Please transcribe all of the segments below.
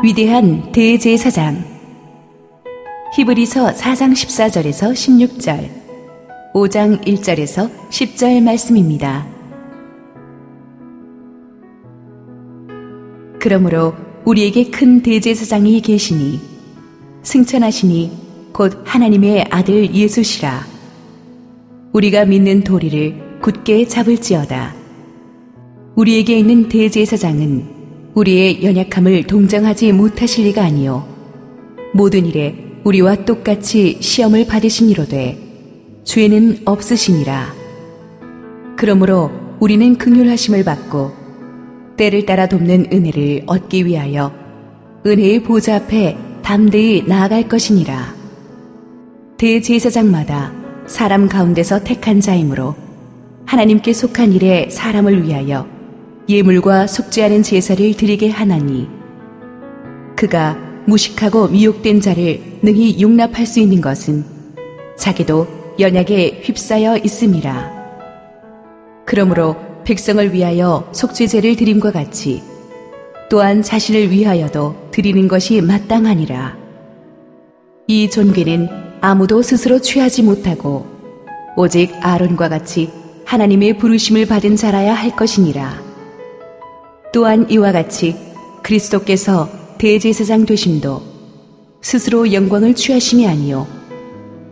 위대한 대제사장. 히브리서 4장 14절에서 16절 5장 1절에서 10절 말씀입니다. 그러므로 우리에게 큰 대제사장이 계시니 승천하시니 곧 하나님의 아들 예수시라. 우리가 믿는 도리를 굳게 잡을지어다. 우리에게 있는 대제사장은 우리의 연약함을 동정하지 못하실 리가 아니요. 모든 일에 우리와 똑같이 시험을 받으시니로되 죄는 없으시니라. 그러므로 우리는 긍휼하심을 받고 때를 따라 돕는 은혜를 얻기 위하여 은혜의 보좌 앞에 담대히 나아갈 것이니라. 대제사장마다 사람 가운데서 택한 자이므로 하나님께 속한 일에 사람을 위하여 예물과 속죄하는 제사를 드리게 하나니 그가 무식하고 미혹된 자를 능히 용납할 수 있는 것은 자기도 연약에 휩싸여 있음이라. 그러므로 백성을 위하여 속죄제를 드림과 같이 또한 자신을 위하여도 드리는 것이 마땅하니라. 이 존귀는 아무도 스스로 취하지 못하고 오직 아론과 같이 하나님의 부르심을 받은 자라야 할 것이니라. 또한 이와 같이 그리스도께서 대제사장 되심도 스스로 영광을 취하심이 아니요.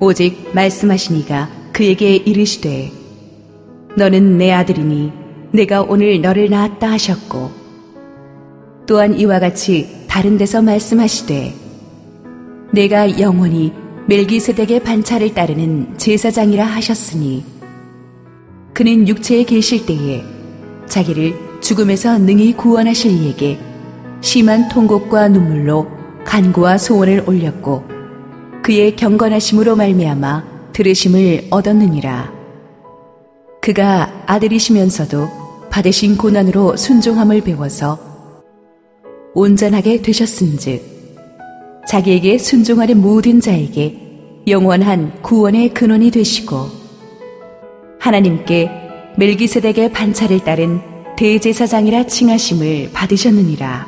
오직 말씀하시니가 그에게 이르시되 너는 내 아들이니 내가 오늘 너를 낳았다 하셨고 또한 이와 같이 다른 데서 말씀하시되 내가 영원히 멜기세덱의 반차를 따르는 제사장이라 하셨으니 그는 육체에 계실 때에 자기를 죽음에서 능히 구원하실 이에게 심한 통곡과 눈물로 간구와 소원을 올렸고 그의 경건하심으로 말미암아 들으심을 얻었느니라. 그가 아들이시면서도 받으신 고난으로 순종함을 배워서 온전하게 되셨은즉 자기에게 순종하는 모든 자에게 영원한 구원의 근원이 되시고 하나님께 멜기세덱의 반차를 따른 대제사장이라 칭하심을 받으셨느니라.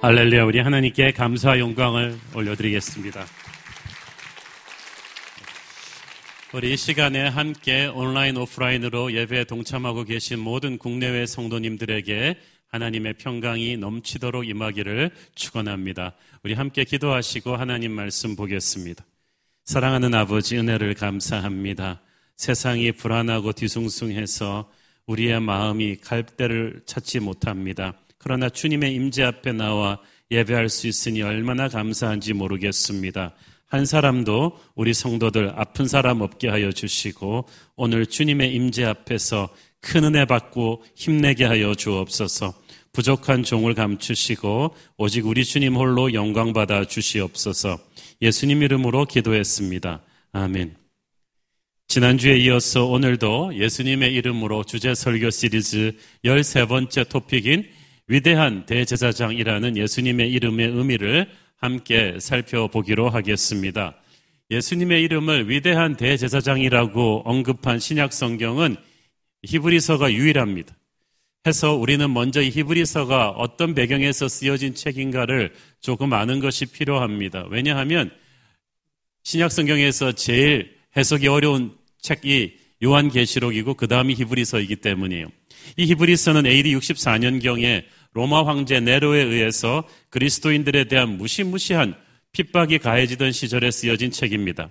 할렐루야 우리 하나님께 감사 영광을 올려드리겠습니다. 우리 이 시간에 함께 온라인 오프라인으로 예배에 동참하고 계신 모든 국내외 성도님들에게 하나님의 평강이 넘치도록 임하기를 축원합니다. 우리 함께 기도하시고 하나님 말씀 보겠습니다. 사랑하는 아버지 은혜를 감사합니다. 세상이 불안하고 뒤숭숭해서 우리의 마음이 갈대를 찾지 못합니다. 그러나 주님의 임재 앞에 나와 예배할 수 있으니 얼마나 감사한지 모르겠습니다. 한 사람도 우리 성도들 아픈 사람 없게 하여 주시고 오늘 주님의 임재 앞에서 큰 은혜 받고 힘내게 하여 주옵소서. 부족한 종을 감추시고 오직 우리 주님 홀로 영광 받아 주시옵소서. 예수님 이름으로 기도했습니다. 아멘. 지난주에 이어서 오늘도 예수님의 이름으로 주제 설교 시리즈 13번째 토픽인 위대한 대제사장이라는 예수님의 이름의 의미를 함께 살펴보기로 하겠습니다. 예수님의 이름을 위대한 대제사장이라고 언급한 신약 성경은 히브리서가 유일합니다. 해서 우리는 먼저 이 히브리서가 어떤 배경에서 쓰여진 책인가를 조금 아는 것이 필요합니다. 왜냐하면 신약 성경에서 제일 해석이 어려운 책이 요한계시록이고 그 다음이 히브리서이기 때문이에요. 이 히브리서는 AD 64년경에 로마 황제 네로에 의해서 그리스도인들에 대한 무시무시한 핍박이 가해지던 시절에 쓰여진 책입니다.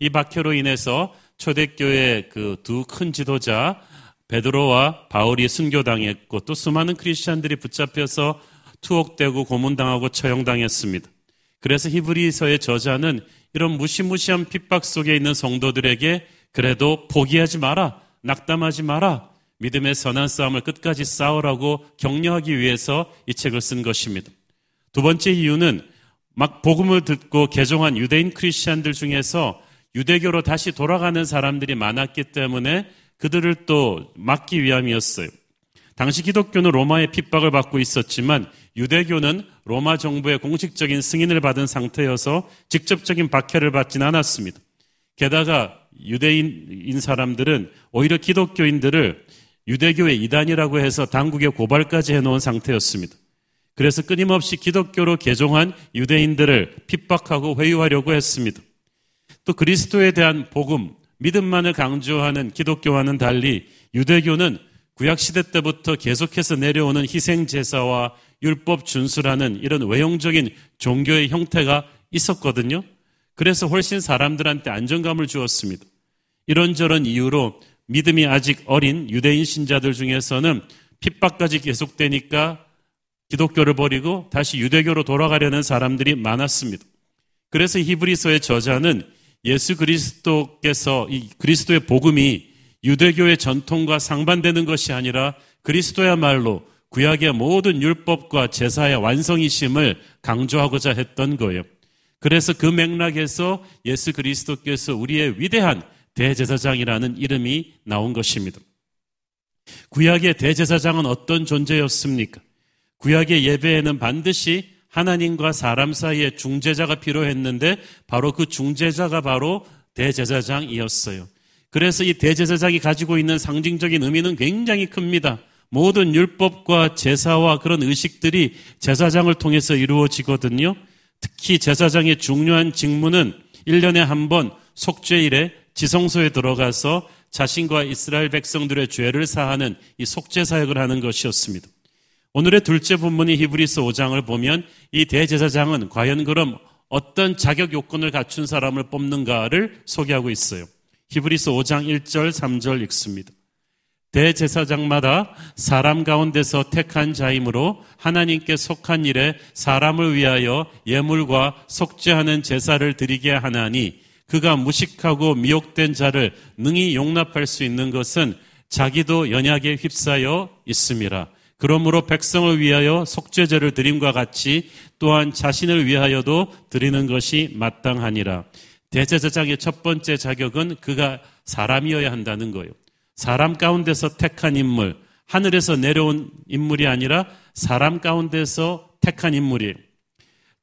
이 박해로 인해서 초대교회 그 두 큰 지도자 베드로와 바울이 순교당했고 또 수많은 크리스천들이 붙잡혀서 투옥되고 고문당하고 처형당했습니다. 그래서 히브리서의 저자는 이런 무시무시한 핍박 속에 있는 성도들에게 그래도 포기하지 마라. 낙담하지 마라. 믿음의 선한 싸움을 끝까지 싸우라고 격려하기 위해서 이 책을 쓴 것입니다. 두 번째 이유는 막 복음을 듣고 개종한 유대인 크리스천들 중에서 유대교로 다시 돌아가는 사람들이 많았기 때문에 그들을 또 막기 위함이었어요. 당시 기독교는 로마의 핍박을 받고 있었지만 유대교는 로마 정부의 공식적인 승인을 받은 상태여서 직접적인 박해를 받지는 않았습니다. 게다가 유대인인 사람들은 오히려 기독교인들을 유대교의 이단이라고 해서 당국에 고발까지 해놓은 상태였습니다. 그래서 끊임없이 기독교로 개종한 유대인들을 핍박하고 회유하려고 했습니다. 또 그리스도에 대한 복음, 믿음만을 강조하는 기독교와는 달리 유대교는 구약시대 때부터 계속해서 내려오는 희생제사와 율법 준수라는 이런 외형적인 종교의 형태가 있었거든요. 그래서 훨씬 사람들한테 안정감을 주었습니다. 이런저런 이유로 믿음이 아직 어린 유대인 신자들 중에서는 핍박까지 계속되니까 기독교를 버리고 다시 유대교로 돌아가려는 사람들이 많았습니다. 그래서 히브리서의 저자는 예수 그리스도께서 이 그리스도의 복음이 유대교의 전통과 상반되는 것이 아니라 그리스도야말로 구약의 모든 율법과 제사의 완성이심을 강조하고자 했던 거예요. 그래서 그 맥락에서 예수 그리스도께서 우리의 위대한 대제사장이라는 이름이 나온 것입니다. 구약의 대제사장은 어떤 존재였습니까? 구약의 예배에는 반드시 하나님과 사람 사이에 중재자가 필요했는데 바로 그 중재자가 바로 대제사장이었어요. 그래서 이 대제사장이 가지고 있는 상징적인 의미는 굉장히 큽니다. 모든 율법과 제사와 그런 의식들이 제사장을 통해서 이루어지거든요. 특히 제사장의 중요한 직무는 1년에 한 번 속죄일에 지성소에 들어가서 자신과 이스라엘 백성들의 죄를 사하는 이 속죄 사역을 하는 것이었습니다. 오늘의 둘째 본문이 히브리서 5장을 보면 이 대제사장은 과연 그럼 어떤 자격 요건을 갖춘 사람을 뽑는가를 소개하고 있어요. 히브리서 5장 1절 3절 읽습니다. 대제사장마다 사람 가운데서 택한 자이므로 하나님께 속한 일에 사람을 위하여 예물과 속죄하는 제사를 드리게 하나니 그가 무식하고 미혹된 자를 능히 용납할 수 있는 것은 자기도 연약에 휩싸여 있음이라. 그러므로 백성을 위하여 속죄제를 드림과 같이 또한 자신을 위하여도 드리는 것이 마땅하니라. 대제사장의 첫 번째 자격은 그가 사람이어야 한다는 거예요. 사람 가운데서 택한 인물, 하늘에서 내려온 인물이 아니라 사람 가운데서 택한 인물이에요.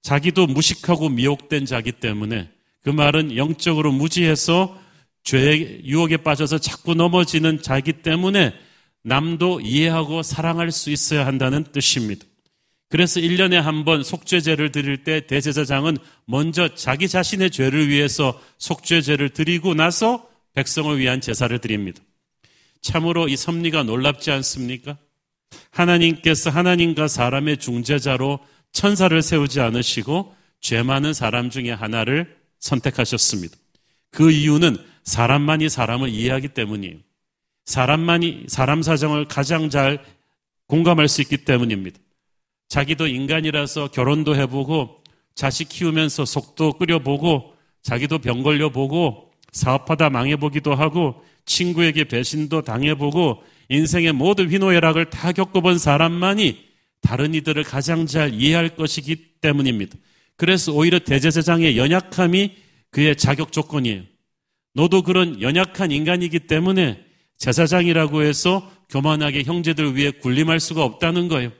자기도 무식하고 미혹된 자기 때문에 그 말은 영적으로 무지해서 죄의 유혹에 빠져서 자꾸 넘어지는 자기 때문에 남도 이해하고 사랑할 수 있어야 한다는 뜻입니다. 그래서 1년에 한 번 속죄제를 드릴 때 대제사장은 먼저 자기 자신의 죄를 위해서 속죄제를 드리고 나서 백성을 위한 제사를 드립니다. 참으로 이 섭리가 놀랍지 않습니까? 하나님께서 하나님과 사람의 중재자로 천사를 세우지 않으시고 죄 많은 사람 중에 하나를 선택하셨습니다. 그 이유는 사람만이 사람을 이해하기 때문이에요. 사람만이 사람 사정을 가장 잘 공감할 수 있기 때문입니다. 자기도 인간이라서 결혼도 해보고 자식 키우면서 속도 끓여보고 자기도 병 걸려보고 사업하다 망해보기도 하고 친구에게 배신도 당해보고 인생의 모든 희노애락을 다 겪어본 사람만이 다른 이들을 가장 잘 이해할 것이기 때문입니다. 그래서 오히려 대제사장의 연약함이 그의 자격 조건이에요. 너도 그런 연약한 인간이기 때문에 제사장이라고 해서 교만하게 형제들 위해 군림할 수가 없다는 거예요.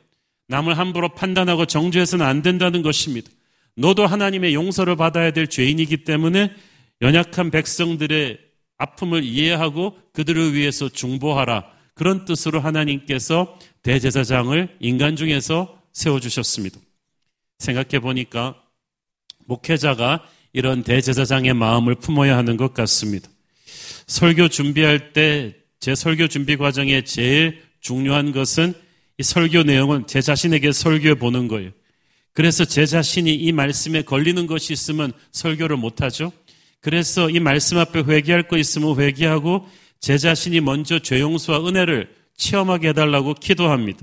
남을 함부로 판단하고 정죄해서는 안 된다는 것입니다. 너도 하나님의 용서를 받아야 될 죄인이기 때문에 연약한 백성들의 아픔을 이해하고 그들을 위해서 중보하라. 그런 뜻으로 하나님께서 대제사장을 인간 중에서 세워주셨습니다. 생각해 보니까 목회자가 이런 대제사장의 마음을 품어야 하는 것 같습니다. 설교 준비할 때 제 설교 준비 과정에 제일 중요한 것은 이 설교 내용은 제 자신에게 설교해 보는 거예요. 그래서 제 자신이 이 말씀에 걸리는 것이 있으면 설교를 못하죠. 그래서 이 말씀 앞에 회개할 거 있으면 회개하고 제 자신이 먼저 죄 용서와 은혜를 체험하게 해달라고 기도합니다.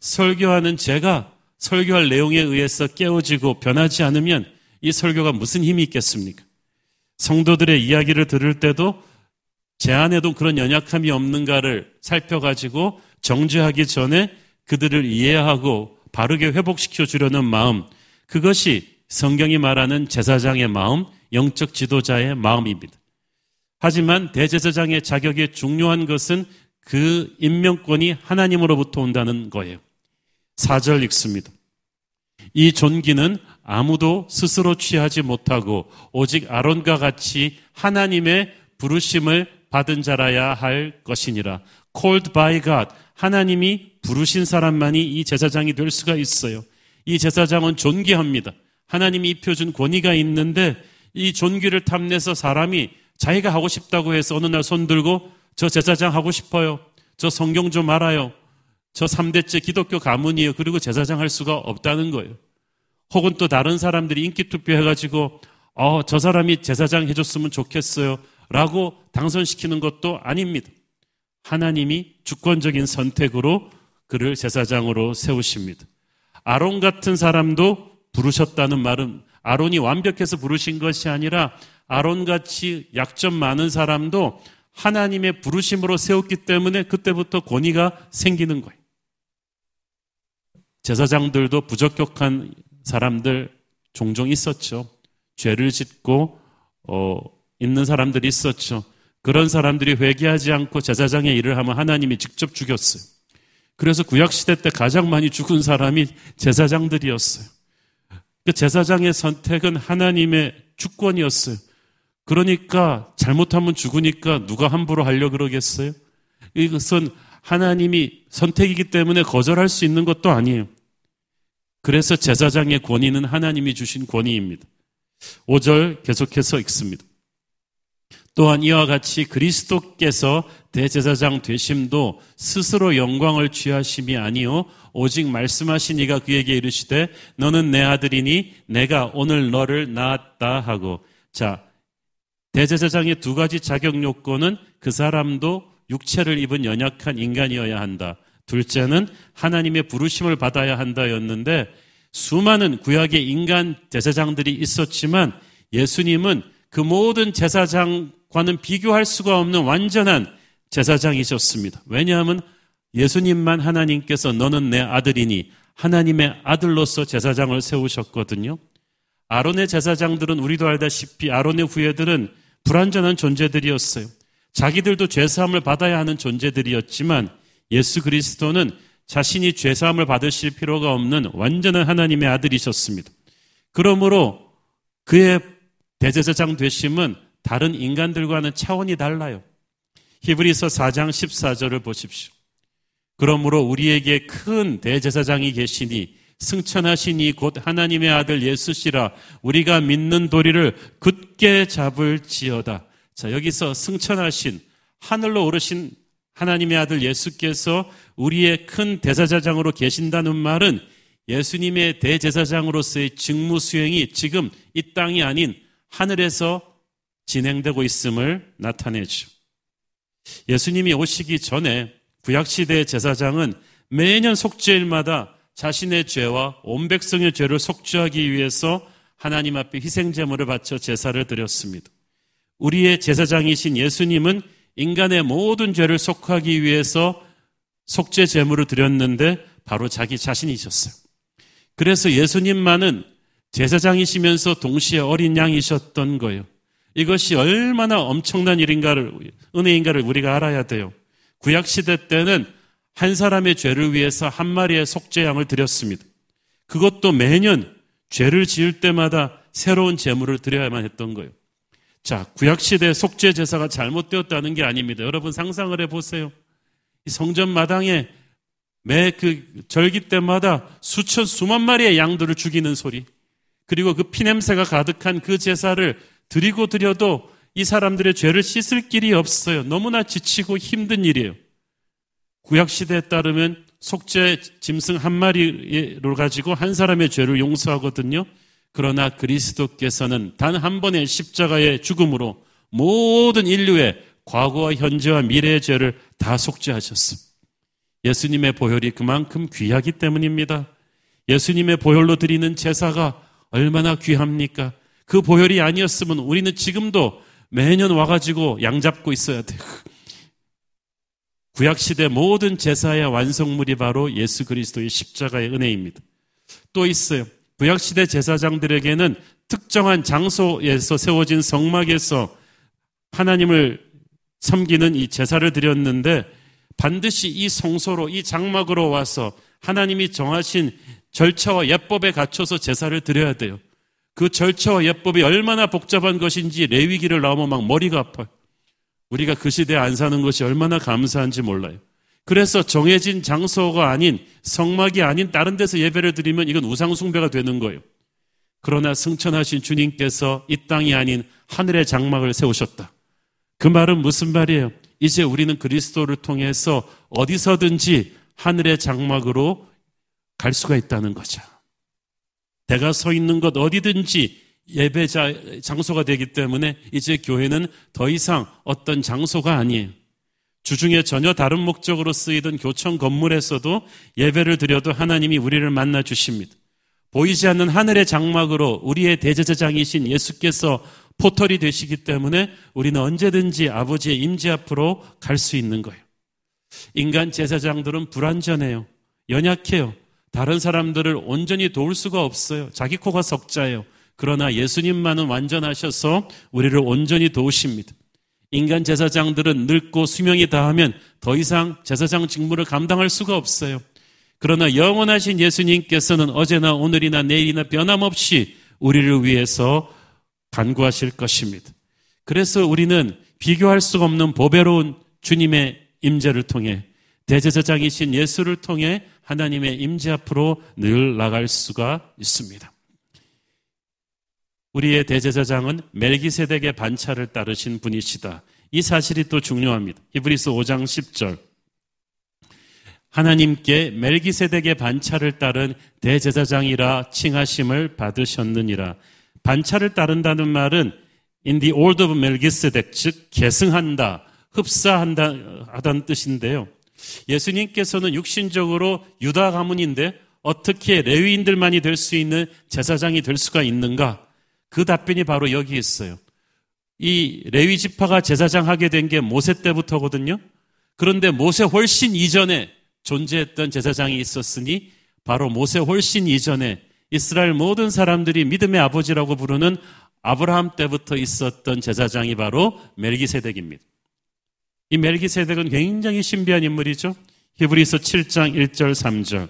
설교하는 제가 설교할 내용에 의해서 깨어지고 변하지 않으면 이 설교가 무슨 힘이 있겠습니까? 성도들의 이야기를 들을 때도 제 안에도 그런 연약함이 없는가를 살펴가지고 정죄하기 전에 그들을 이해하고 바르게 회복시켜 주려는 마음, 그것이 성경이 말하는 제사장의 마음, 영적 지도자의 마음입니다. 하지만 대제사장의 자격이 중요한 것은 그 임명권이 하나님으로부터 온다는 거예요. 4절 읽습니다. 이 존귀는 아무도 스스로 취하지 못하고 오직 아론과 같이 하나님의 부르심을 받은 자라야 할 것이니라. Called by God. 하나님이 부르신 사람만이 이 제사장이 될 수가 있어요. 이 제사장은 존귀합니다. 하나님이 입혀준 권위가 있는데 이 존귀를 탐내서 사람이 자기가 하고 싶다고 해서 어느 날 손들고 저 제사장 하고 싶어요. 저 성경 좀 알아요. 저 3대째 기독교 가문이에요. 그리고 제사장 할 수가 없다는 거예요. 혹은 또 다른 사람들이 인기 투표해가지고 어, 저 사람이 제사장 해줬으면 좋겠어요. 라고 당선시키는 것도 아닙니다. 하나님이 주권적인 선택으로 그를 제사장으로 세우십니다. 아론 같은 사람도 부르셨다는 말은 아론이 완벽해서 부르신 것이 아니라 아론 같이 약점 많은 사람도 하나님의 부르심으로 세웠기 때문에 그때부터 권위가 생기는 거예요. 제사장들도 부적격한 사람들 종종 있었죠. 죄를 짓고 어, 있는 사람들이 있었죠. 그런 사람들이 회개하지 않고 제사장의 일을 하면 하나님이 직접 죽였어요. 그래서 구약 시대 때 가장 많이 죽은 사람이 제사장들이었어요. 그 제사장의 선택은 하나님의 주권이었어요. 그러니까 잘못하면 죽으니까 누가 함부로 하려 그러겠어요? 이것은 하나님이 선택이기 때문에 거절할 수 있는 것도 아니에요. 그래서 제사장의 권위는 하나님이 주신 권위입니다. 5절 계속해서 읽습니다. 또한 이와 같이 그리스도께서 대제사장 되심도 스스로 영광을 취하심이 아니요 오직 말씀하신 이가 그에게 이르시되 너는 내 아들이니 내가 오늘 너를 낳았다 하고 자 대제사장의 두 가지 자격 요건은 그 사람도 육체를 입은 연약한 인간이어야 한다. 둘째는 하나님의 부르심을 받아야 한다였는데 수많은 구약의 인간 제사장들이 있었지만 예수님은 그 모든 제사장과는 비교할 수가 없는 완전한 제사장이셨습니다. 왜냐하면 예수님만 하나님께서 너는 내 아들이니 하나님의 아들로서 제사장을 세우셨거든요. 아론의 제사장들은 우리도 알다시피 아론의 후예들은 불완전한 존재들이었어요. 자기들도 죄사함을 받아야 하는 존재들이었지만 예수 그리스도는 자신이 죄사함을 받으실 필요가 없는 완전한 하나님의 아들이셨습니다. 그러므로 그의 대제사장 되심은 다른 인간들과는 차원이 달라요. 히브리서 4장 14절을 보십시오. 그러므로 우리에게 큰 대제사장이 계시니 승천하시니 곧 하나님의 아들 예수시라 우리가 믿는 도리를 굳게 잡을지어다. 자, 여기서 승천하신 하늘로 오르신 하나님의 아들 예수께서 우리의 큰 대제사장으로 계신다는 말은 예수님의 대제사장으로서의 직무 수행이 지금 이 땅이 아닌 하늘에서 진행되고 있음을 나타내죠. 예수님이 오시기 전에 구약시대의 제사장은 매년 속죄일마다 자신의 죄와 온 백성의 죄를 속죄하기 위해서 하나님 앞에 희생제물을 바쳐 제사를 드렸습니다. 우리의 제사장이신 예수님은 인간의 모든 죄를 속하기 위해서 속죄 제물을 드렸는데 바로 자기 자신이셨어요. 그래서 예수님만은 제사장이시면서 동시에 어린 양이셨던 거예요. 이것이 얼마나 엄청난 일인가를 은혜인가를 우리가 알아야 돼요. 구약 시대 때는 한 사람의 죄를 위해서 한 마리의 속죄양을 드렸습니다. 그것도 매년 죄를 지을 때마다 새로운 제물을 드려야만 했던 거예요. 자, 구약시대 속죄 제사가 잘못되었다는 게 아닙니다. 여러분 상상을 해보세요. 이 성전 마당에 매 그 절기 때마다 수천, 수만 마리의 양들을 죽이는 소리. 그리고 그 피냄새가 가득한 그 제사를 드리고 드려도 이 사람들의 죄를 씻을 길이 없어요. 너무나 지치고 힘든 일이에요. 구약시대에 따르면 속죄 짐승 한 마리로 가지고 한 사람의 죄를 용서하거든요. 그러나 그리스도께서는 단 한 번의 십자가의 죽음으로 모든 인류의 과거와 현재와 미래의 죄를 다 속죄하셨습니다. 예수님의 보혈이 그만큼 귀하기 때문입니다. 예수님의 보혈로 드리는 제사가 얼마나 귀합니까? 그 보혈이 아니었으면 우리는 지금도 매년 와가지고 양 잡고 있어야 돼요. 구약시대 모든 제사의 완성물이 바로 예수 그리스도의 십자가의 은혜입니다. 또 있어요. 구약시대 제사장들에게는 특정한 장소에서 세워진 성막에서 하나님을 섬기는 이 제사를 드렸는데 반드시 이 성소로, 이 장막으로 와서 하나님이 정하신 절차와 예법에 갖춰서 제사를 드려야 돼요. 그 절차와 예법이 얼마나 복잡한 것인지 레위기를 나오면 막 머리가 아파요. 우리가 그 시대에 안 사는 것이 얼마나 감사한지 몰라요. 그래서 정해진 장소가 아닌 성막이 아닌 다른 데서 예배를 드리면 이건 우상숭배가 되는 거예요. 그러나 승천하신 주님께서 이 땅이 아닌 하늘의 장막을 세우셨다. 그 말은 무슨 말이에요? 이제 우리는 그리스도를 통해서 어디서든지 하늘의 장막으로 갈 수가 있다는 거죠. 내가 서 있는 곳 어디든지 예배 자 장소가 되기 때문에 이제 교회는 더 이상 어떤 장소가 아니에요. 주중에 전혀 다른 목적으로 쓰이던 교청 건물에서도 예배를 드려도 하나님이 우리를 만나 주십니다. 보이지 않는 하늘의 장막으로 우리의 대제사장이신 예수께서 포털이 되시기 때문에 우리는 언제든지 아버지의 임재 앞으로 갈 수 있는 거예요. 인간 제사장들은 불완전해요. 연약해요. 다른 사람들을 온전히 도울 수가 없어요. 자기 코가 석자예요. 그러나 예수님만은 완전하셔서 우리를 온전히 도우십니다. 인간 제사장들은 늙고 수명이 다하면 더 이상 제사장 직무를 감당할 수가 없어요. 그러나 영원하신 예수님께서는 어제나 오늘이나 내일이나 변함없이 우리를 위해서 간구하실 것입니다. 그래서 우리는 비교할 수가 없는 보배로운 주님의 임재를 통해 대제사장이신 예수를 통해 하나님의 임재 앞으로 늘 나갈 수가 있습니다. 우리의 대제사장은 멜기세덱의 반차를 따르신 분이시다. 이 사실이 또 중요합니다. 히브리서 5장 10절. 하나님께 멜기세덱의 반차를 따른 대제사장이라 칭하심을 받으셨느니라. 반차를 따른다는 말은 in the order of Melchizedek, 즉 계승한다, 흡사한다 하다는 뜻인데요. 예수님께서는 육신적으로 유다 가문인데 어떻게 레위인들만이 될 수 있는 제사장이 될 수가 있는가? 그 답변이 바로 여기 있어요. 이 레위 지파가 제사장 하게 된 게 모세 때부터거든요. 그런데 모세 훨씬 이전에 존재했던 제사장이 있었으니 바로 모세 훨씬 이전에 이스라엘 모든 사람들이 믿음의 아버지라고 부르는 아브라함 때부터 있었던 제사장이 바로 멜기세덱입니다. 이 멜기세덱은 굉장히 신비한 인물이죠. 히브리서 7장 1절 3절.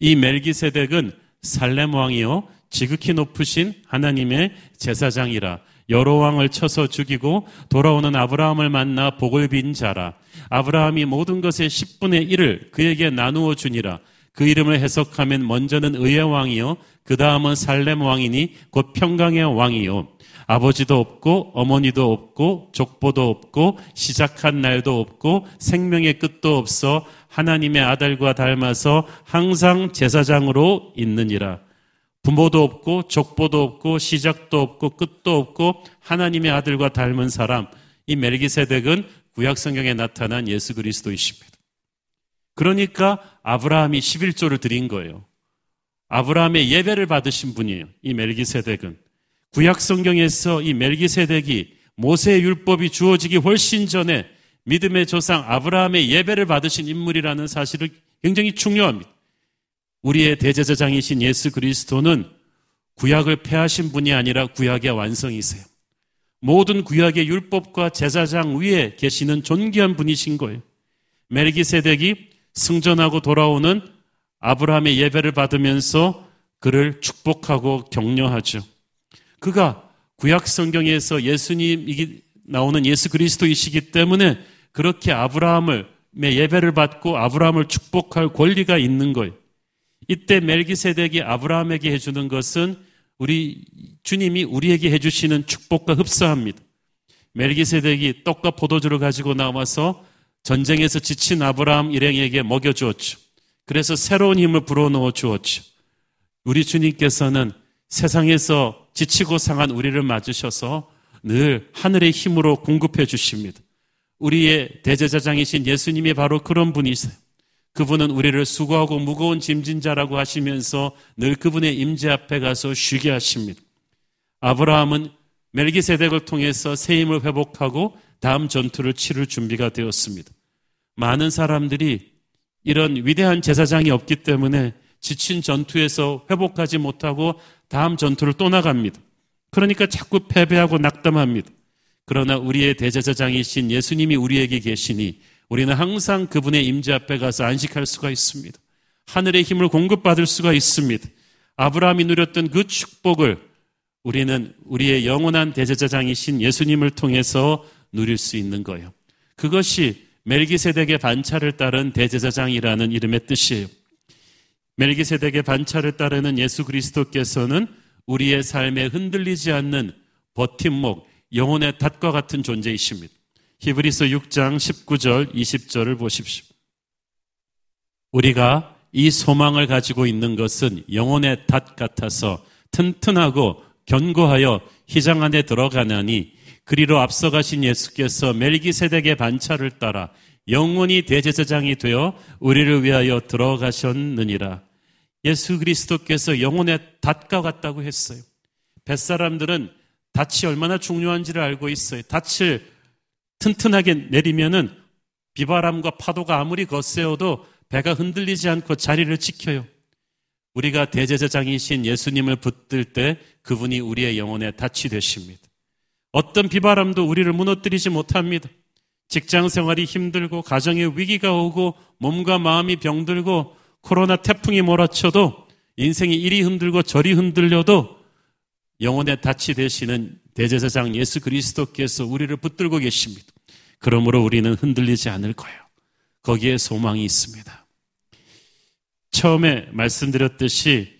이 멜기세덱은 살렘 왕이요 지극히 높으신 하나님의 제사장이라 여러 왕을 쳐서 죽이고 돌아오는 아브라함을 만나 복을 빈 자라 아브라함이 모든 것의 10분의 1을 그에게 나누어 주니라 그 이름을 해석하면 먼저는 의의 왕이요 그 다음은 살렘 왕이니 곧 평강의 왕이요 아버지도 없고 어머니도 없고 족보도 없고 시작한 날도 없고 생명의 끝도 없어 하나님의 아들과 닮아서 항상 제사장으로 있느니라 부모도 없고 족보도 없고 시작도 없고 끝도 없고 하나님의 아들과 닮은 사람 이 멜기세덱은 구약 성경에 나타난 예수 그리스도이십니다. 그러니까 아브라함이 11조를 드린 거예요. 아브라함의 예배를 받으신 분이에요. 이 멜기세덱은 구약 성경에서 이 멜기세덱이 모세의 율법이 주어지기 훨씬 전에 믿음의 조상 아브라함의 예배를 받으신 인물이라는 사실을 굉장히 중요합니다. 우리의 대제사장이신 예수 그리스도는 구약을 폐하신 분이 아니라 구약의 완성이세요. 모든 구약의 율법과 제사장 위에 계시는 존귀한 분이신 거예요. 멜기세덱이 승전하고 돌아오는 아브라함의 예배를 받으면서 그를 축복하고 격려하죠. 그가 구약 성경에서 예수님이 나오는 예수 그리스도이시기 때문에 그렇게 아브라함을 예배를 받고 아브라함을 축복할 권리가 있는 거예요. 이때 멜기세덱이 아브라함에게 해주는 것은 우리 주님이 우리에게 해주시는 축복과 흡사합니다. 멜기세덱이 떡과 포도주를 가지고 나와서 전쟁에서 지친 아브라함 일행에게 먹여 주었죠. 그래서 새로운 힘을 불어넣어 주었죠. 우리 주님께서는 세상에서 지치고 상한 우리를 맞으셔서 늘 하늘의 힘으로 공급해 주십니다. 우리의 대제사장이신 예수님이 바로 그런 분이세요. 그분은 우리를 수고하고 무거운 짐진 자라고 하시면서 늘 그분의 임재 앞에 가서 쉬게 하십니다. 아브라함은 멜기세덱을 통해서 새 힘을 회복하고 다음 전투를 치를 준비가 되었습니다. 많은 사람들이 이런 위대한 제사장이 없기 때문에 지친 전투에서 회복하지 못하고 다음 전투를 또 나갑니다. 그러니까 자꾸 패배하고 낙담합니다. 그러나 우리의 대제사장이신 예수님이 우리에게 계시니 우리는 항상 그분의 임재 앞에 가서 안식할 수가 있습니다. 하늘의 힘을 공급받을 수가 있습니다. 아브라함이 누렸던 그 축복을 우리는 우리의 영원한 대제사장이신 예수님을 통해서 누릴 수 있는 거예요. 그것이 멜기세덱의 반차를 따른 대제사장이라는 이름의 뜻이에요. 멜기세덱의 반차를 따르는 예수 그리스도께서는 우리의 삶에 흔들리지 않는 버팀목, 영혼의 닷과 같은 존재이십니다. 히브리서 6장 19절, 20절을 보십시오. 우리가 이 소망을 가지고 있는 것은 영혼의 닷 같아서 튼튼하고 견고하여 희장 안에 들어가나니 그리로 앞서가신 예수께서 멜기세덱의 반차를 따라 영원히 대제사장이 되어 우리를 위하여 들어가셨느니라. 예수 그리스도께서 영혼의 닷과 같다고 했어요. 뱃사람들은 닻이 얼마나 중요한지를 알고 있어요. 닻을 튼튼하게 내리면은 비바람과 파도가 아무리 거세어도 배가 흔들리지 않고 자리를 지켜요. 우리가 대제사장이신 예수님을 붙들 때 그분이 우리의 영혼의 닻이 되십니다. 어떤 비바람도 우리를 무너뜨리지 못합니다. 직장 생활이 힘들고 가정에 위기가 오고 몸과 마음이 병들고 코로나 태풍이 몰아쳐도 인생이 이리 흔들고 저리 흔들려도 영혼의 닻이 되시는 대제사장 예수 그리스도께서 우리를 붙들고 계십니다. 그러므로 우리는 흔들리지 않을 거예요. 거기에 소망이 있습니다. 처음에 말씀드렸듯이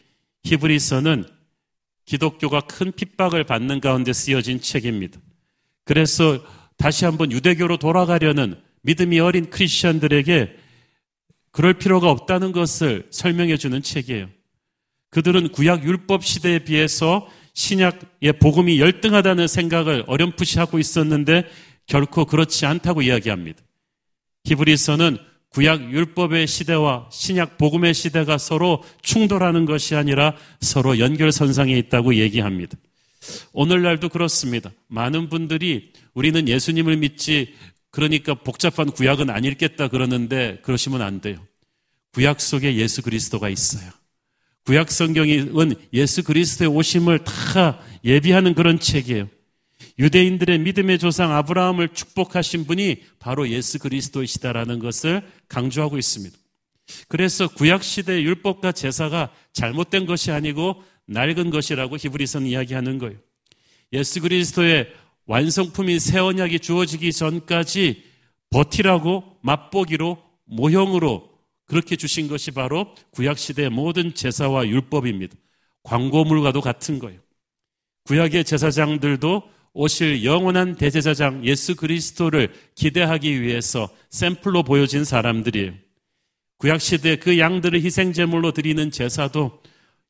히브리서는 기독교가 큰 핍박을 받는 가운데 쓰여진 책입니다. 그래서 다시 한번 유대교로 돌아가려는 믿음이 어린 크리스천들에게 그럴 필요가 없다는 것을 설명해 주는 책이에요. 그들은 구약 율법 시대에 비해서 신약의 복음이 열등하다는 생각을 어렴풋이 하고 있었는데 결코 그렇지 않다고 이야기합니다. 히브리서는 구약 율법의 시대와 신약 복음의 시대가 서로 충돌하는 것이 아니라 서로 연결선상에 있다고 얘기합니다. 오늘날도 그렇습니다. 많은 분들이 우리는 예수님을 믿지 그러니까 복잡한 구약은 안 읽겠다 그러는데 그러시면 안 돼요. 구약 속에 예수 그리스도가 있어요. 구약 성경은 예수 그리스도의 오심을 다 예비하는 그런 책이에요. 유대인들의 믿음의 조상 아브라함을 축복하신 분이 바로 예수 그리스도이시다라는 것을 강조하고 있습니다. 그래서 구약 시대 율법과 제사가 잘못된 것이 아니고 낡은 것이라고 히브리서는 이야기하는 거예요. 예수 그리스도의 완성품인 새 언약이 주어지기 전까지 버티라고 맛보기로 모형으로 그렇게 주신 것이 바로 구약 시대의 모든 제사와 율법입니다. 광고물과도 같은 거예요. 구약의 제사장들도 오실 영원한 대제사장 예수 그리스도를 기대하기 위해서 샘플로 보여진 사람들이에요. 구약 시대 그 양들을 희생 제물로 드리는 제사도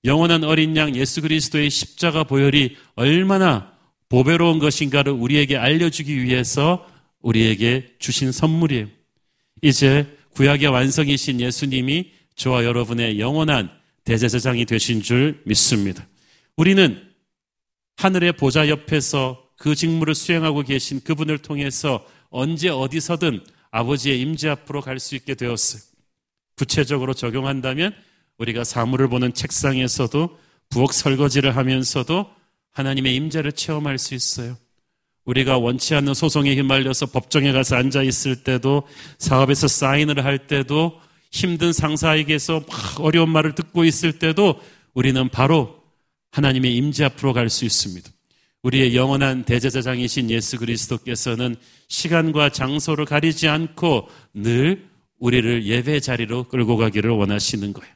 영원한 어린 양 예수 그리스도의 십자가 보혈이 얼마나 보배로운 것인가를 우리에게 알려주기 위해서 우리에게 주신 선물이에요. 이제 구약의 완성이신 예수님이 저와 여러분의 영원한 대제사장이 되신 줄 믿습니다. 우리는 하늘의 보좌 옆에서 그 직무를 수행하고 계신 그분을 통해서 언제 어디서든 아버지의 임재 앞으로 갈 수 있게 되었어요. 구체적으로 적용한다면 우리가 사물을 보는 책상에서도 부엌 설거지를 하면서도 하나님의 임재를 체험할 수 있어요. 우리가 원치 않는 소송에 휘말려서 법정에 가서 앉아 있을 때도 사업에서 사인을 할 때도 힘든 상사에게서 막 어려운 말을 듣고 있을 때도 우리는 바로 하나님의 임재 앞으로 갈 수 있습니다. 우리의 영원한 대제사장이신 예수 그리스도께서는 시간과 장소를 가리지 않고 늘 우리를 예배 자리로 끌고 가기를 원하시는 거예요.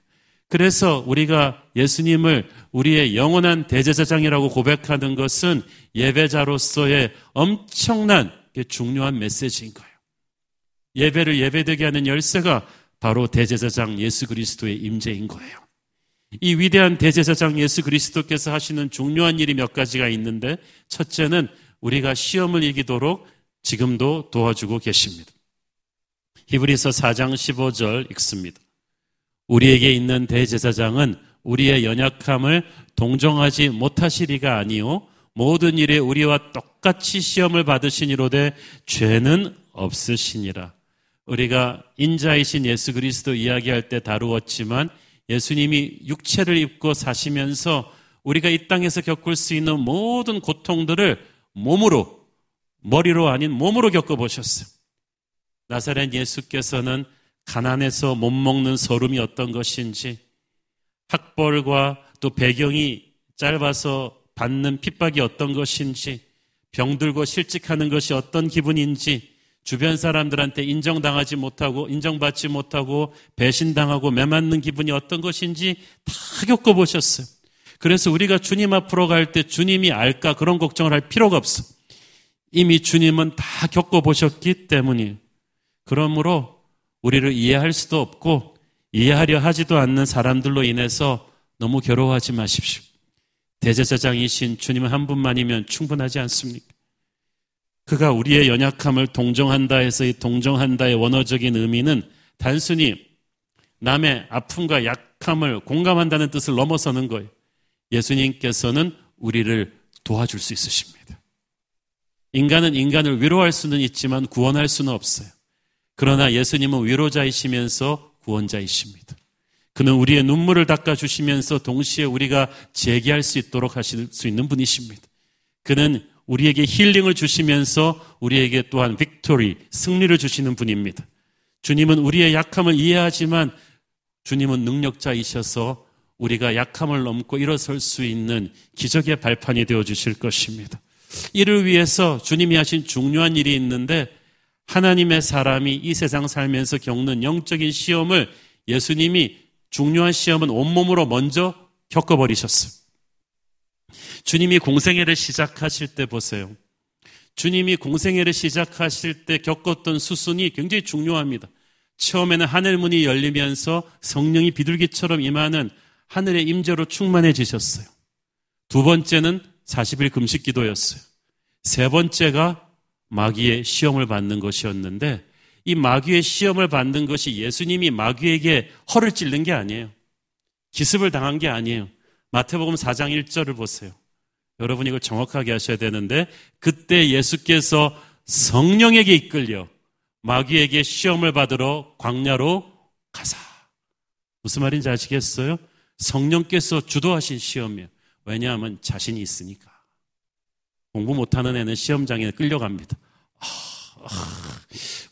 그래서 우리가 예수님을 우리의 영원한 대제사장이라고 고백하는 것은 예배자로서의 엄청난 중요한 메시지인 거예요. 예배를 예배되게 하는 열쇠가 바로 대제사장 예수 그리스도의 임재인 거예요. 이 위대한 대제사장 예수 그리스도께서 하시는 중요한 일이 몇 가지가 있는데 첫째는 우리가 시험을 이기도록 지금도 도와주고 계십니다. 히브리서 4장 15절 읽습니다. 우리에게 있는 대제사장은 우리의 연약함을 동정하지 못하시리가 아니요 모든 일에 우리와 똑같이 시험을 받으시니로되 죄는 없으시니라. 우리가 인자이신 예수 그리스도 이야기할 때 다루었지만 예수님이 육체를 입고 사시면서 우리가 이 땅에서 겪을 수 있는 모든 고통들을 몸으로 머리로 아닌 몸으로 겪어보셨어요. 나사렛 예수께서는 가난해서 못 먹는 서름이 어떤 것인지 학벌과 또 배경이 짧아서 받는 핍박이 어떤 것인지 병들고 실직하는 것이 어떤 기분인지 주변 사람들한테 인정당하지 못하고 인정받지 못하고 배신당하고 매맞는 기분이 어떤 것인지 다 겪어보셨어요. 그래서 우리가 주님 앞으로 갈 때 주님이 알까 그런 걱정을 할 필요가 없어. 이미 주님은 다 겪어보셨기 때문이에요. 그러므로 우리를 이해할 수도 없고 이해하려 하지도 않는 사람들로 인해서 너무 괴로워하지 마십시오. 대제사장이신 주님 한 분만이면 충분하지 않습니까? 그가 우리의 연약함을 동정한다 해서 이 동정한다의 원어적인 의미는 단순히 남의 아픔과 약함을 공감한다는 뜻을 넘어서는 거예요. 예수님께서는 우리를 도와줄 수 있으십니다. 인간은 인간을 위로할 수는 있지만 구원할 수는 없어요. 그러나 예수님은 위로자이시면서 구원자이십니다. 그는 우리의 눈물을 닦아주시면서 동시에 우리가 재기할 수 있도록 하실 수 있는 분이십니다. 그는 우리에게 힐링을 주시면서 우리에게 또한 빅토리, 승리를 주시는 분입니다. 주님은 우리의 약함을 이해하지만 주님은 능력자이셔서 우리가 약함을 넘고 일어설 수 있는 기적의 발판이 되어 주실 것입니다. 이를 위해서 주님이 하신 중요한 일이 있는데 하나님의 사람이 이 세상 살면서 겪는 영적인 시험을 예수님이 중요한 시험은 온몸으로 먼저 겪어버리셨어요. 주님이 공생애를 시작하실 때 보세요. 주님이 공생애를 시작하실 때 겪었던 수순이 굉장히 중요합니다. 처음에는 하늘문이 열리면서 성령이 비둘기처럼 임하는 하늘의 임재로 충만해지셨어요. 두 번째는 40일 금식 기도였어요. 세 번째가 마귀의 시험을 받는 것이었는데 이 마귀의 시험을 받는 것이 예수님이 마귀에게 허를 찔른 게 아니에요. 기습을 당한 게 아니에요. 마태복음 4장 1절을 보세요. 여러분 이걸 정확하게 하셔야 되는데 그때 예수께서 성령에게 이끌려 마귀에게 시험을 받으러 광야로 가사. 무슨 말인지 아시겠어요? 성령께서 주도하신 시험이에요. 왜냐하면 자신이 있으니까. 공부 못하는 애는 시험장에 끌려갑니다. 아, 아,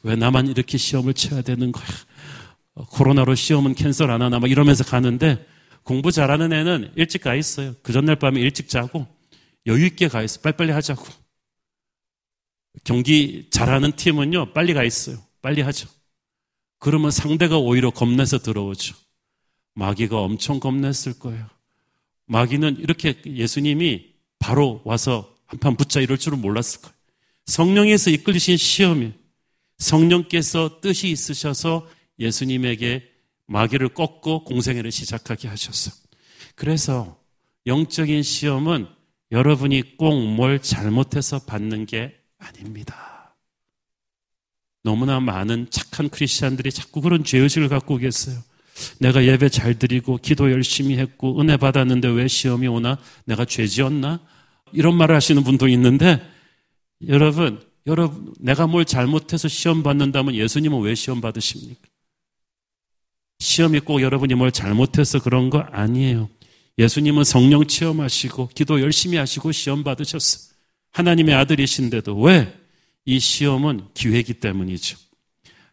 왜 나만 이렇게 시험을 쳐야 되는 거야? 코로나로 시험은 캔슬 안 하나? 막 이러면서 가는데 공부 잘하는 애는 일찍 가 있어요. 그 전날 밤에 일찍 자고 여유 있게 가 있어요. 빨리빨리 하자고. 경기 잘하는 팀은요, 빨리 가 있어요. 빨리 하죠. 그러면 상대가 오히려 겁내서 들어오죠. 마귀가 엄청 겁냈을 거예요. 마귀는 이렇게 예수님이 바로 와서 한판 붙자 이럴 줄은 몰랐을 거예요. 성령에서 이끌리신 시험이 성령께서 뜻이 있으셔서 예수님에게 마귀를 꺾고 공생애를 시작하게 하셨어. 그래서 영적인 시험은 여러분이 꼭 뭘 잘못해서 받는 게 아닙니다. 너무나 많은 착한 크리스찬들이 자꾸 그런 죄의식을 갖고 계세요. 내가 예배 잘 드리고 기도 열심히 했고 은혜 받았는데 왜 시험이 오나? 내가 죄 지었나? 이런 말을 하시는 분도 있는데 여러분, 여러분 내가 뭘 잘못해서 시험 받는다면 예수님은 왜 시험 받으십니까? 시험이 꼭 여러분이 뭘 잘못해서 그런 거 아니에요. 예수님은 성령 체험하시고 기도 열심히 하시고 시험 받으셨어. 하나님의 아들이신데도 왜? 이 시험은 기회이기 때문이죠.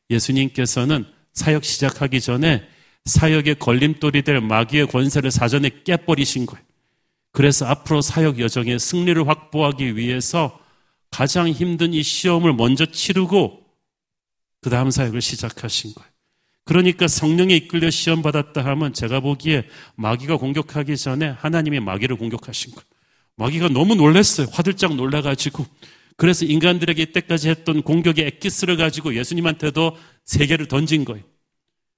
예수님께서는 사역 시작하기 전에 사역의 걸림돌이 될 마귀의 권세를 사전에 깨버리신 거예요. 그래서 앞으로 사역 여정의 승리를 확보하기 위해서 가장 힘든 이 시험을 먼저 치르고 그 다음 사역을 시작하신 거예요. 그러니까 성령에 이끌려 시험 받았다 하면 제가 보기에 마귀가 공격하기 전에 하나님이 마귀를 공격하신 거예요. 마귀가 너무 놀랐어요. 화들짝 놀라가지고. 그래서 인간들에게 이때까지 했던 공격의 엑기스를 가지고 예수님한테도 세 개를 던진 거예요.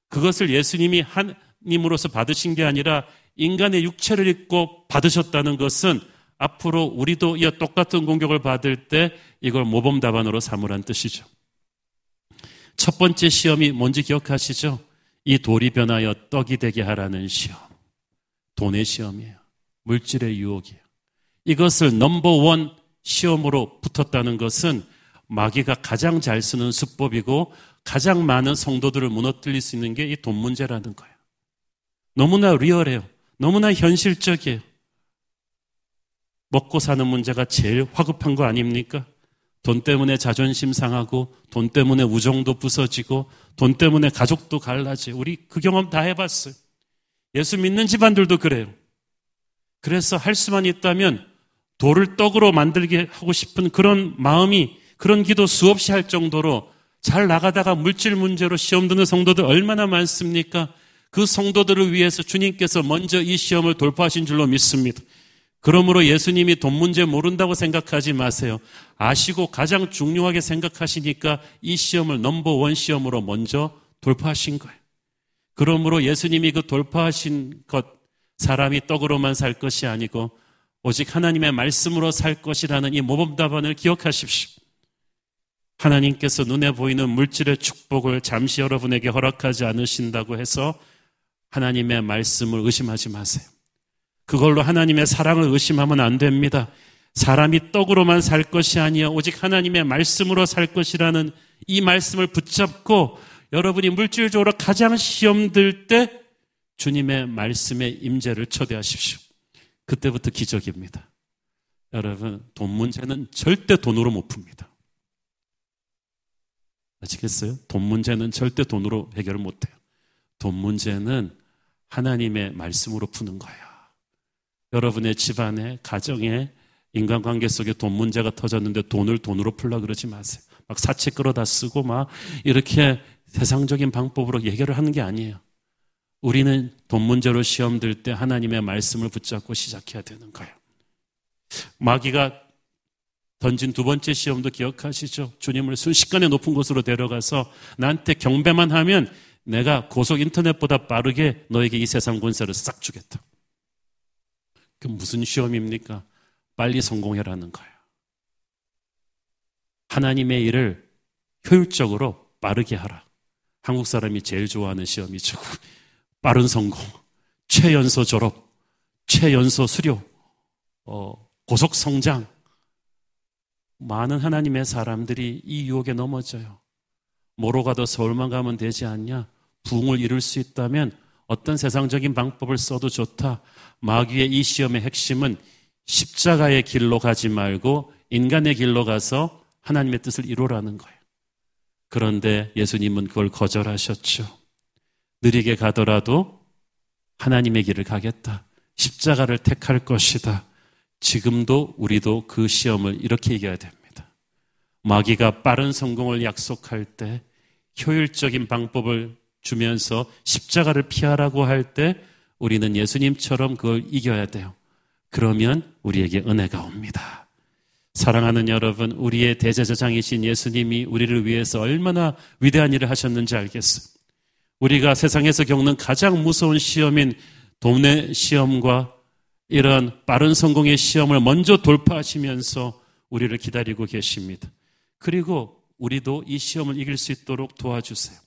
그것을 예수님이 하나님으로서 받으신 게 아니라 인간의 육체를 입고 받으셨다는 것은 앞으로 우리도 이 똑같은 공격을 받을 때 이걸 모범 답안으로 삼으란 뜻이죠. 첫 번째 시험이 뭔지 기억하시죠? 이 돌이 변하여 떡이 되게 하라는 시험. 돈의 시험이에요. 물질의 유혹이에요. 이것을 넘버원 시험으로 붙었다는 것은 마귀가 가장 잘 쓰는 수법이고 가장 많은 성도들을 무너뜨릴 수 있는 게 이 돈 문제라는 거예요. 너무나 리얼해요. 너무나 현실적이에요. 먹고 사는 문제가 제일 화급한 거 아닙니까? 돈 때문에 자존심 상하고, 돈 때문에 우정도 부서지고, 돈 때문에 가족도 갈라지. 우리 그 경험 다 해봤어요. 예수 믿는 집안들도 그래요. 그래서 할 수만 있다면 돌을 떡으로 만들게 하고 싶은 그런 마음이, 그런 기도 수없이 할 정도로 잘 나가다가 물질 문제로 시험 드는 성도들 얼마나 많습니까? 그 성도들을 위해서 주님께서 먼저 이 시험을 돌파하신 줄로 믿습니다. 그러므로 예수님이 돈 문제 모른다고 생각하지 마세요. 아시고 가장 중요하게 생각하시니까 이 시험을 넘버원 시험으로 먼저 돌파하신 거예요. 그러므로 예수님이 그 돌파하신 것, 사람이 떡으로만 살 것이 아니고 오직 하나님의 말씀으로 살 것이라는 이 모범 답안을 기억하십시오. 하나님께서 눈에 보이는 물질의 축복을 잠시 여러분에게 허락하지 않으신다고 해서 하나님의 말씀을 의심하지 마세요. 그걸로 하나님의 사랑을 의심하면 안 됩니다. 사람이 떡으로만 살 것이 아니야 오직 하나님의 말씀으로 살 것이라는 이 말씀을 붙잡고 여러분이 물질적으로 가장 시험 들 때 주님의 말씀의 임재를 초대하십시오. 그때부터 기적입니다. 여러분, 돈 문제는 절대 돈으로 못 풉니다. 아시겠어요? 돈 문제는 절대 돈으로 해결을 못해요. 돈 문제는 하나님의 말씀으로 푸는 거예요. 여러분의 집안에, 가정에, 인간관계 속에 돈 문제가 터졌는데 돈을 돈으로 풀라 그러지 마세요. 막 사채 끌어다 쓰고 막 이렇게 세상적인 방법으로 해결을 하는 게 아니에요. 우리는 돈 문제로 시험 들 때 하나님의 말씀을 붙잡고 시작해야 되는 거예요. 마귀가 던진 두 번째 시험도 기억하시죠? 주님을 순식간에 높은 곳으로 데려가서 나한테 경배만 하면 내가 고속 인터넷보다 빠르게 너에게 이 세상 권세를 싹 주겠다. 그 무슨 시험입니까? 빨리 성공해라는 거예요. 하나님의 일을 효율적으로 빠르게 하라. 한국 사람이 제일 좋아하는 시험이죠. 빠른 성공, 최연소 졸업, 최연소 수료, 어, 고속 성장, 많은 하나님의 사람들이 이 유혹에 넘어져요. 뭐로 가도 서울만 가면 되지 않냐? 부흥을 이룰 수 있다면 어떤 세상적인 방법을 써도 좋다. 마귀의 이 시험의 핵심은 십자가의 길로 가지 말고 인간의 길로 가서 하나님의 뜻을 이루라는 거예요. 그런데 예수님은 그걸 거절하셨죠. 느리게 가더라도 하나님의 길을 가겠다. 십자가를 택할 것이다. 지금도 우리도 그 시험을 이렇게 이겨야 됩니다. 마귀가 빠른 성공을 약속할 때 효율적인 방법을 주면서 십자가를 피하라고 할 때 우리는 예수님처럼 그걸 이겨야 돼요. 그러면 우리에게 은혜가 옵니다. 사랑하는 여러분, 우리의 대제사장이신 예수님이 우리를 위해서 얼마나 위대한 일을 하셨는지 알겠어요. 우리가 세상에서 겪는 가장 무서운 시험인 돈의 시험과 이런 빠른 성공의 시험을 먼저 돌파하시면서 우리를 기다리고 계십니다. 그리고 우리도 이 시험을 이길 수 있도록 도와주세요.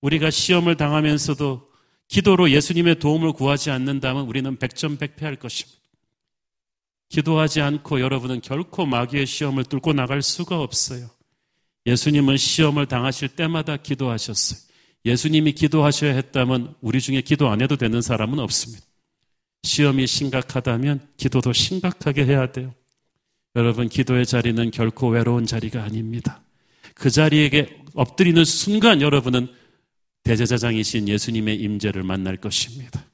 우리가 시험을 당하면서도 기도로 예수님의 도움을 구하지 않는다면 우리는 백전백패할 것입니다. 기도하지 않고 여러분은 결코 마귀의 시험을 뚫고 나갈 수가 없어요. 예수님은 시험을 당하실 때마다 기도하셨어요. 예수님이 기도하셔야 했다면 우리 중에 기도 안 해도 되는 사람은 없습니다. 시험이 심각하다면 기도도 심각하게 해야 돼요. 여러분, 기도의 자리는 결코 외로운 자리가 아닙니다. 그 자리에게 엎드리는 순간 여러분은 대제사장이신 예수님의 임재를 만날 것입니다.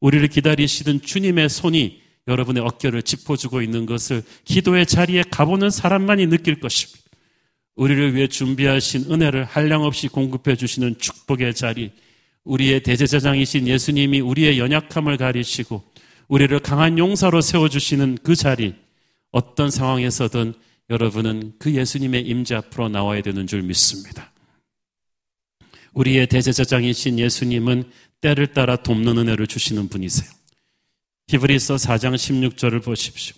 우리를 기다리시던 주님의 손이 여러분의 어깨를 짚어주고 있는 것을 기도의 자리에 가보는 사람만이 느낄 것입니다. 우리를 위해 준비하신 은혜를 한량없이 공급해 주시는 축복의 자리, 우리의 대제사장이신 예수님이 우리의 연약함을 가리시고 우리를 강한 용사로 세워주시는 그 자리, 어떤 상황에서든 여러분은 그 예수님의 임재 앞으로 나와야 되는 줄 믿습니다. 우리의 대제사장이신 예수님은 때를 따라 돕는 은혜를 주시는 분이세요. 히브리서 4장 16절을 보십시오.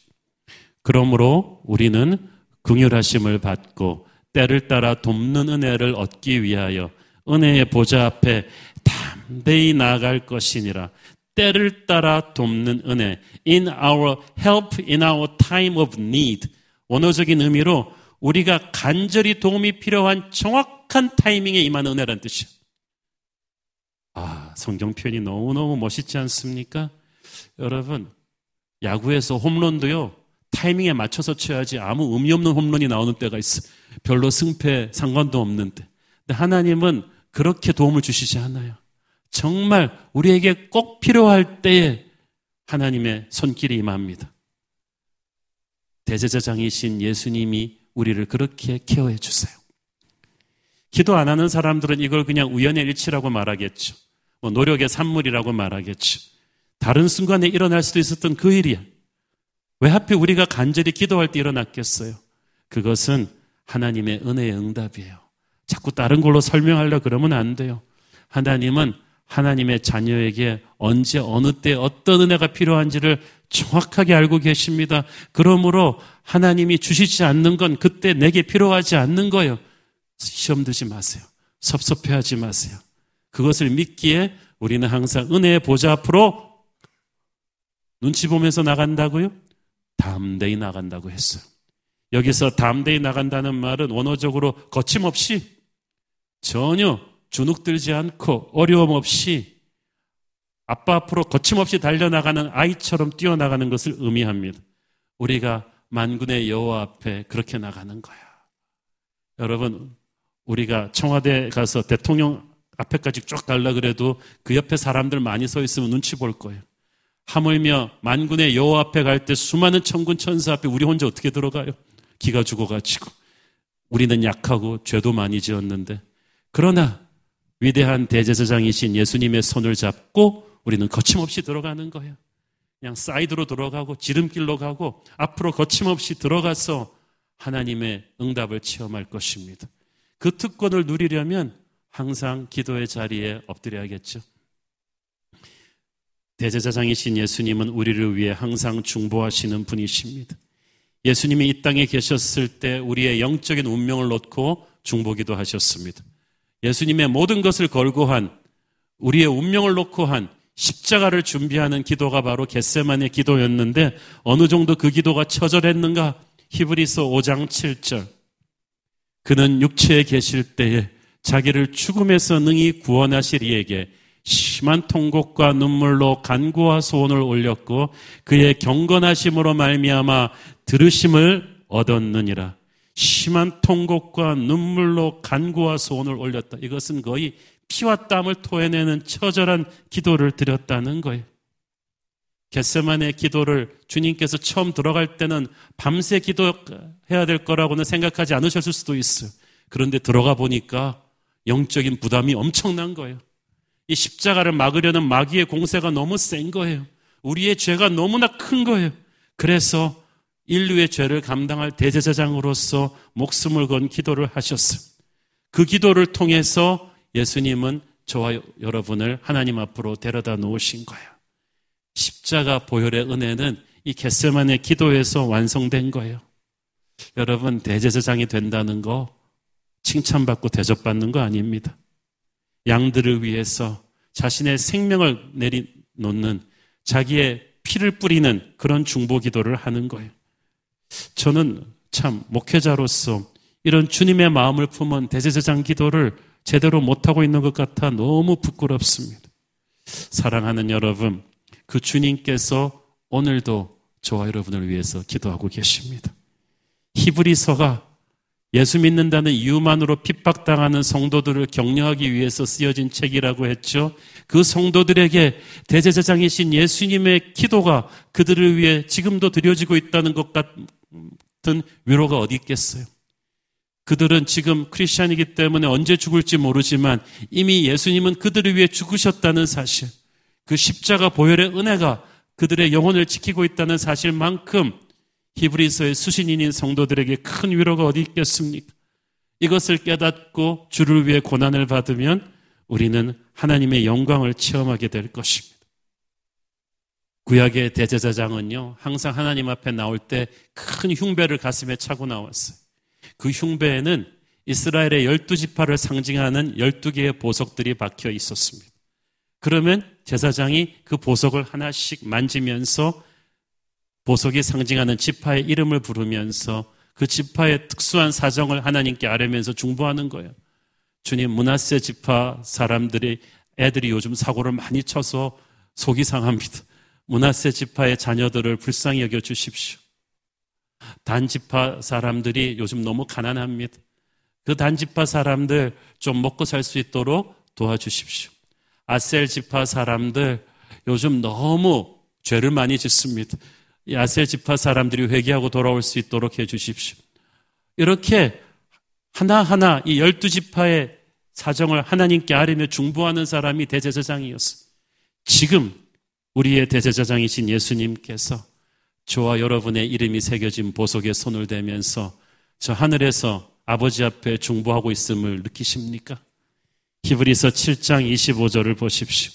그러므로 우리는 긍휼하심을 받고 때를 따라 돕는 은혜를 얻기 위하여 은혜의 보좌 앞에 담대히 나아갈 것이니라. 때를 따라 돕는 은혜. In our help in our time of need. 원어적인 의미로 우리가 간절히 도움이 필요한 정확 한 타이밍에 임하는 은혜란 뜻이에요. 아, 성경 표현이 너무너무 멋있지 않습니까? 여러분, 야구에서 홈런도요, 타이밍에 맞춰서 쳐야지 아무 의미 없는 홈런이 나오는 때가 있어. 별로 승패 상관도 없는 데. 근데 하나님은 그렇게 도움을 주시지 않아요. 정말 우리에게 꼭 필요할 때에 하나님의 손길이 임합니다. 대제사장이신 예수님이 우리를 그렇게 케어해 주세요. 기도 안 하는 사람들은 이걸 그냥 우연의 일치라고 말하겠죠. 뭐 노력의 산물이라고 말하겠죠. 다른 순간에 일어날 수도 있었던 그 일이야. 왜 하필 우리가 간절히 기도할 때 일어났겠어요? 그것은 하나님의 은혜의 응답이에요. 자꾸 다른 걸로 설명하려 그러면 안 돼요. 하나님은 하나님의 자녀에게 언제 어느 때 어떤 은혜가 필요한지를 정확하게 알고 계십니다. 그러므로 하나님이 주시지 않는 건 그때 내게 필요하지 않는 거예요. 시험 들지 마세요. 섭섭해하지 마세요. 그것을 믿기에 우리는 항상 은혜의 보좌 앞으로 눈치 보면서 나간다고요? 담대히 나간다고 했어요. 여기서 담대히 나간다는 말은 원어적으로 거침없이 전혀 주눅들지 않고 어려움 없이 아빠 앞으로 거침없이 달려나가는 아이처럼 뛰어나가는 것을 의미합니다. 우리가 만군의 여호와 앞에 그렇게 나가는 거야. 여러분, 우리가 청와대 가서 대통령 앞에까지 쭉 갈라 그래도 그 옆에 사람들 많이 서 있으면 눈치 볼 거예요. 하물며 만군의 여호와 앞에 갈 때 수많은 천군 천사 앞에 우리 혼자 어떻게 들어가요? 기가 죽어가지고 우리는 약하고 죄도 많이 지었는데 그러나 위대한 대제사장이신 예수님의 손을 잡고 우리는 거침없이 들어가는 거예요. 그냥 사이드로 들어가고 지름길로 가고 앞으로 거침없이 들어가서 하나님의 응답을 체험할 것입니다. 그 특권을 누리려면 항상 기도의 자리에 엎드려야겠죠. 대제사장이신 예수님은 우리를 위해 항상 중보하시는 분이십니다. 예수님이 이 땅에 계셨을 때 우리의 영적인 운명을 놓고 중보기도 하셨습니다. 예수님의 모든 것을 걸고 한 우리의 운명을 놓고 한 십자가를 준비하는 기도가 바로 겟세만의 기도였는데 어느 정도 그 기도가 처절했는가? 히브리서 5장 7절. 그는 육체에 계실 때에 자기를 죽음에서 능히 구원하실 이에게 심한 통곡과 눈물로 간구와 소원을 올렸고 그의 경건하심으로 말미암아 들으심을 얻었느니라. 심한 통곡과 눈물로 간구와 소원을 올렸다. 이것은 거의 피와 땀을 토해내는 처절한 기도를 드렸다는 거예요. 겟세만의 기도를 주님께서 처음 들어갈 때는 밤새 기도해야 될 거라고는 생각하지 않으셨을 수도 있어요. 그런데 들어가 보니까 영적인 부담이 엄청난 거예요. 이 십자가를 막으려는 마귀의 공세가 너무 센 거예요. 우리의 죄가 너무나 큰 거예요. 그래서 인류의 죄를 감당할 대제사장으로서 목숨을 건 기도를 하셨어요. 그 기도를 통해서 예수님은 저와 여러분을 하나님 앞으로 데려다 놓으신 거예요. 십자가 보혈의 은혜는 이 겟세만의 기도에서 완성된 거예요. 여러분 대제사장이 된다는 거 칭찬받고 대접받는 거 아닙니다. 양들을 위해서 자신의 생명을 내리놓는 자기의 피를 뿌리는 그런 중보 기도를 하는 거예요. 저는 참 목회자로서 이런 주님의 마음을 품은 대제사장 기도를 제대로 못하고 있는 것 같아 너무 부끄럽습니다. 사랑하는 여러분, 그 주님께서 오늘도 저와 여러분을 위해서 기도하고 계십니다. 히브리서가 예수 믿는다는 이유만으로 핍박당하는 성도들을 격려하기 위해서 쓰여진 책이라고 했죠. 그 성도들에게 대제사장이신 예수님의 기도가 그들을 위해 지금도 드려지고 있다는 것 같은 위로가 어디 있겠어요. 그들은 지금 크리스천이기 때문에 언제 죽을지 모르지만 이미 예수님은 그들을 위해 죽으셨다는 사실, 그 십자가 보혈의 은혜가 그들의 영혼을 지키고 있다는 사실만큼 히브리서의 수신인인 성도들에게 큰 위로가 어디 있겠습니까? 이것을 깨닫고 주를 위해 고난을 받으면 우리는 하나님의 영광을 체험하게 될 것입니다. 구약의 대제사장은요, 항상 하나님 앞에 나올 때 큰 흉배를 가슴에 차고 나왔어요. 그 흉배에는 이스라엘의 열두 지파를 상징하는 열두 개의 보석들이 박혀 있었습니다. 그러면 제사장이 그 보석을 하나씩 만지면서 보석이 상징하는 지파의 이름을 부르면서 그 지파의 특수한 사정을 하나님께 아뢰면서 중보하는 거예요. 주님, 문하세 지파 사람들이 애들이 요즘 사고를 많이 쳐서 속이 상합니다. 문하세 지파의 자녀들을 불쌍히 여겨 주십시오. 단 지파 사람들이 요즘 너무 가난합니다. 그 단지파 사람들 좀 먹고 살 수 있도록 도와주십시오. 아셀 지파 사람들 요즘 너무 죄를 많이 짓습니다. 야세 지파 사람들이 회개하고 돌아올 수 있도록 해 주십시오. 이렇게 하나하나 이 열두 지파의 사정을 하나님께 아뢰며 중보하는 사람이 대제사장이었어. 지금 우리의 대제사장이신 예수님께서 저와 여러분의 이름이 새겨진 보석에 손을 대면서 저 하늘에서 아버지 앞에 중보하고 있음을 느끼십니까? 히브리서 7장 25절을 보십시오.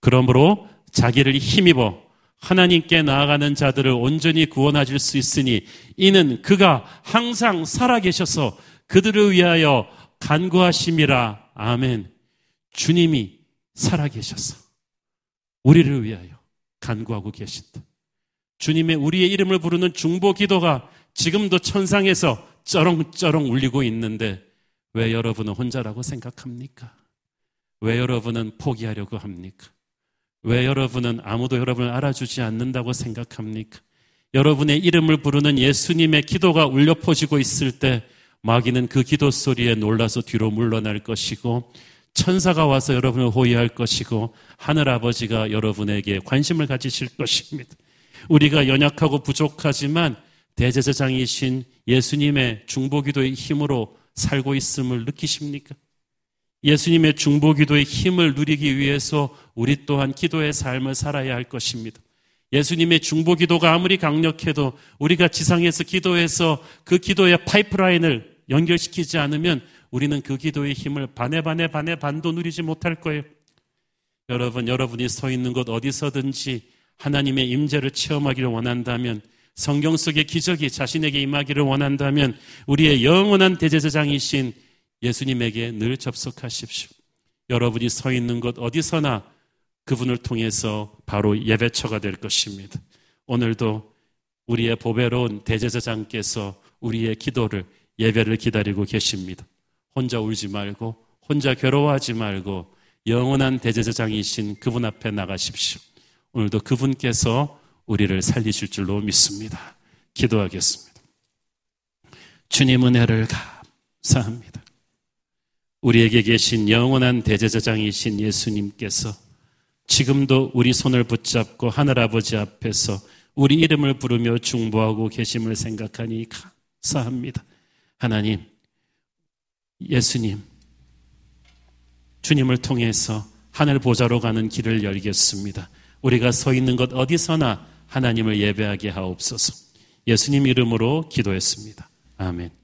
그러므로 자기를 힘입어 하나님께 나아가는 자들을 온전히 구원하실 수 있으니 이는 그가 항상 살아계셔서 그들을 위하여 간구하심이라. 아멘. 주님이 살아계셔서 우리를 위하여 간구하고 계신다. 주님의 우리의 이름을 부르는 중보 기도가 지금도 천상에서 쩌렁쩌렁 울리고 있는데 왜 여러분은 혼자라고 생각합니까? 왜 여러분은 포기하려고 합니까? 왜 여러분은 아무도 여러분을 알아주지 않는다고 생각합니까? 여러분의 이름을 부르는 예수님의 기도가 울려 퍼지고 있을 때 마귀는 그 기도 소리에 놀라서 뒤로 물러날 것이고 천사가 와서 여러분을 호위할 것이고 하늘 아버지가 여러분에게 관심을 가지실 것입니다. 우리가 연약하고 부족하지만 대제사장이신 예수님의 중보기도의 힘으로 살고 있음을 느끼십니까? 예수님의 중보 기도의 힘을 누리기 위해서 우리 또한 기도의 삶을 살아야 할 것입니다. 예수님의 중보 기도가 아무리 강력해도 우리가 지상에서 기도해서 그 기도의 파이프라인을 연결시키지 않으면 우리는 그 기도의 힘을 반에 반에 반에 반도 누리지 못할 거예요. 여러분, 여러분이 서 있는 곳 어디서든지 하나님의 임재를 체험하기를 원한다면 성경 속의 기적이 자신에게 임하기를 원한다면 우리의 영원한 대제사장이신 예수님에게 늘 접속하십시오. 여러분이 서 있는 곳 어디서나 그분을 통해서 바로 예배처가 될 것입니다. 오늘도 우리의 보배로운 대제사장께서 우리의 기도를 예배를 기다리고 계십니다. 혼자 울지 말고 혼자 괴로워하지 말고 영원한 대제사장이신 그분 앞에 나가십시오. 오늘도 그분께서 우리를 살리실 줄로 믿습니다. 기도하겠습니다. 주님 은혜를 감사합니다. 우리에게 계신 영원한 대제사장이신 예수님께서 지금도 우리 손을 붙잡고 하늘아버지 앞에서 우리 이름을 부르며 중보하고 계심을 생각하니 감사합니다. 하나님, 예수님, 주님을 통해서 하늘 보좌로 가는 길을 열겠습니다. 우리가 서 있는 것 어디서나 하나님을 예배하게 하옵소서. 예수님 이름으로 기도했습니다. 아멘.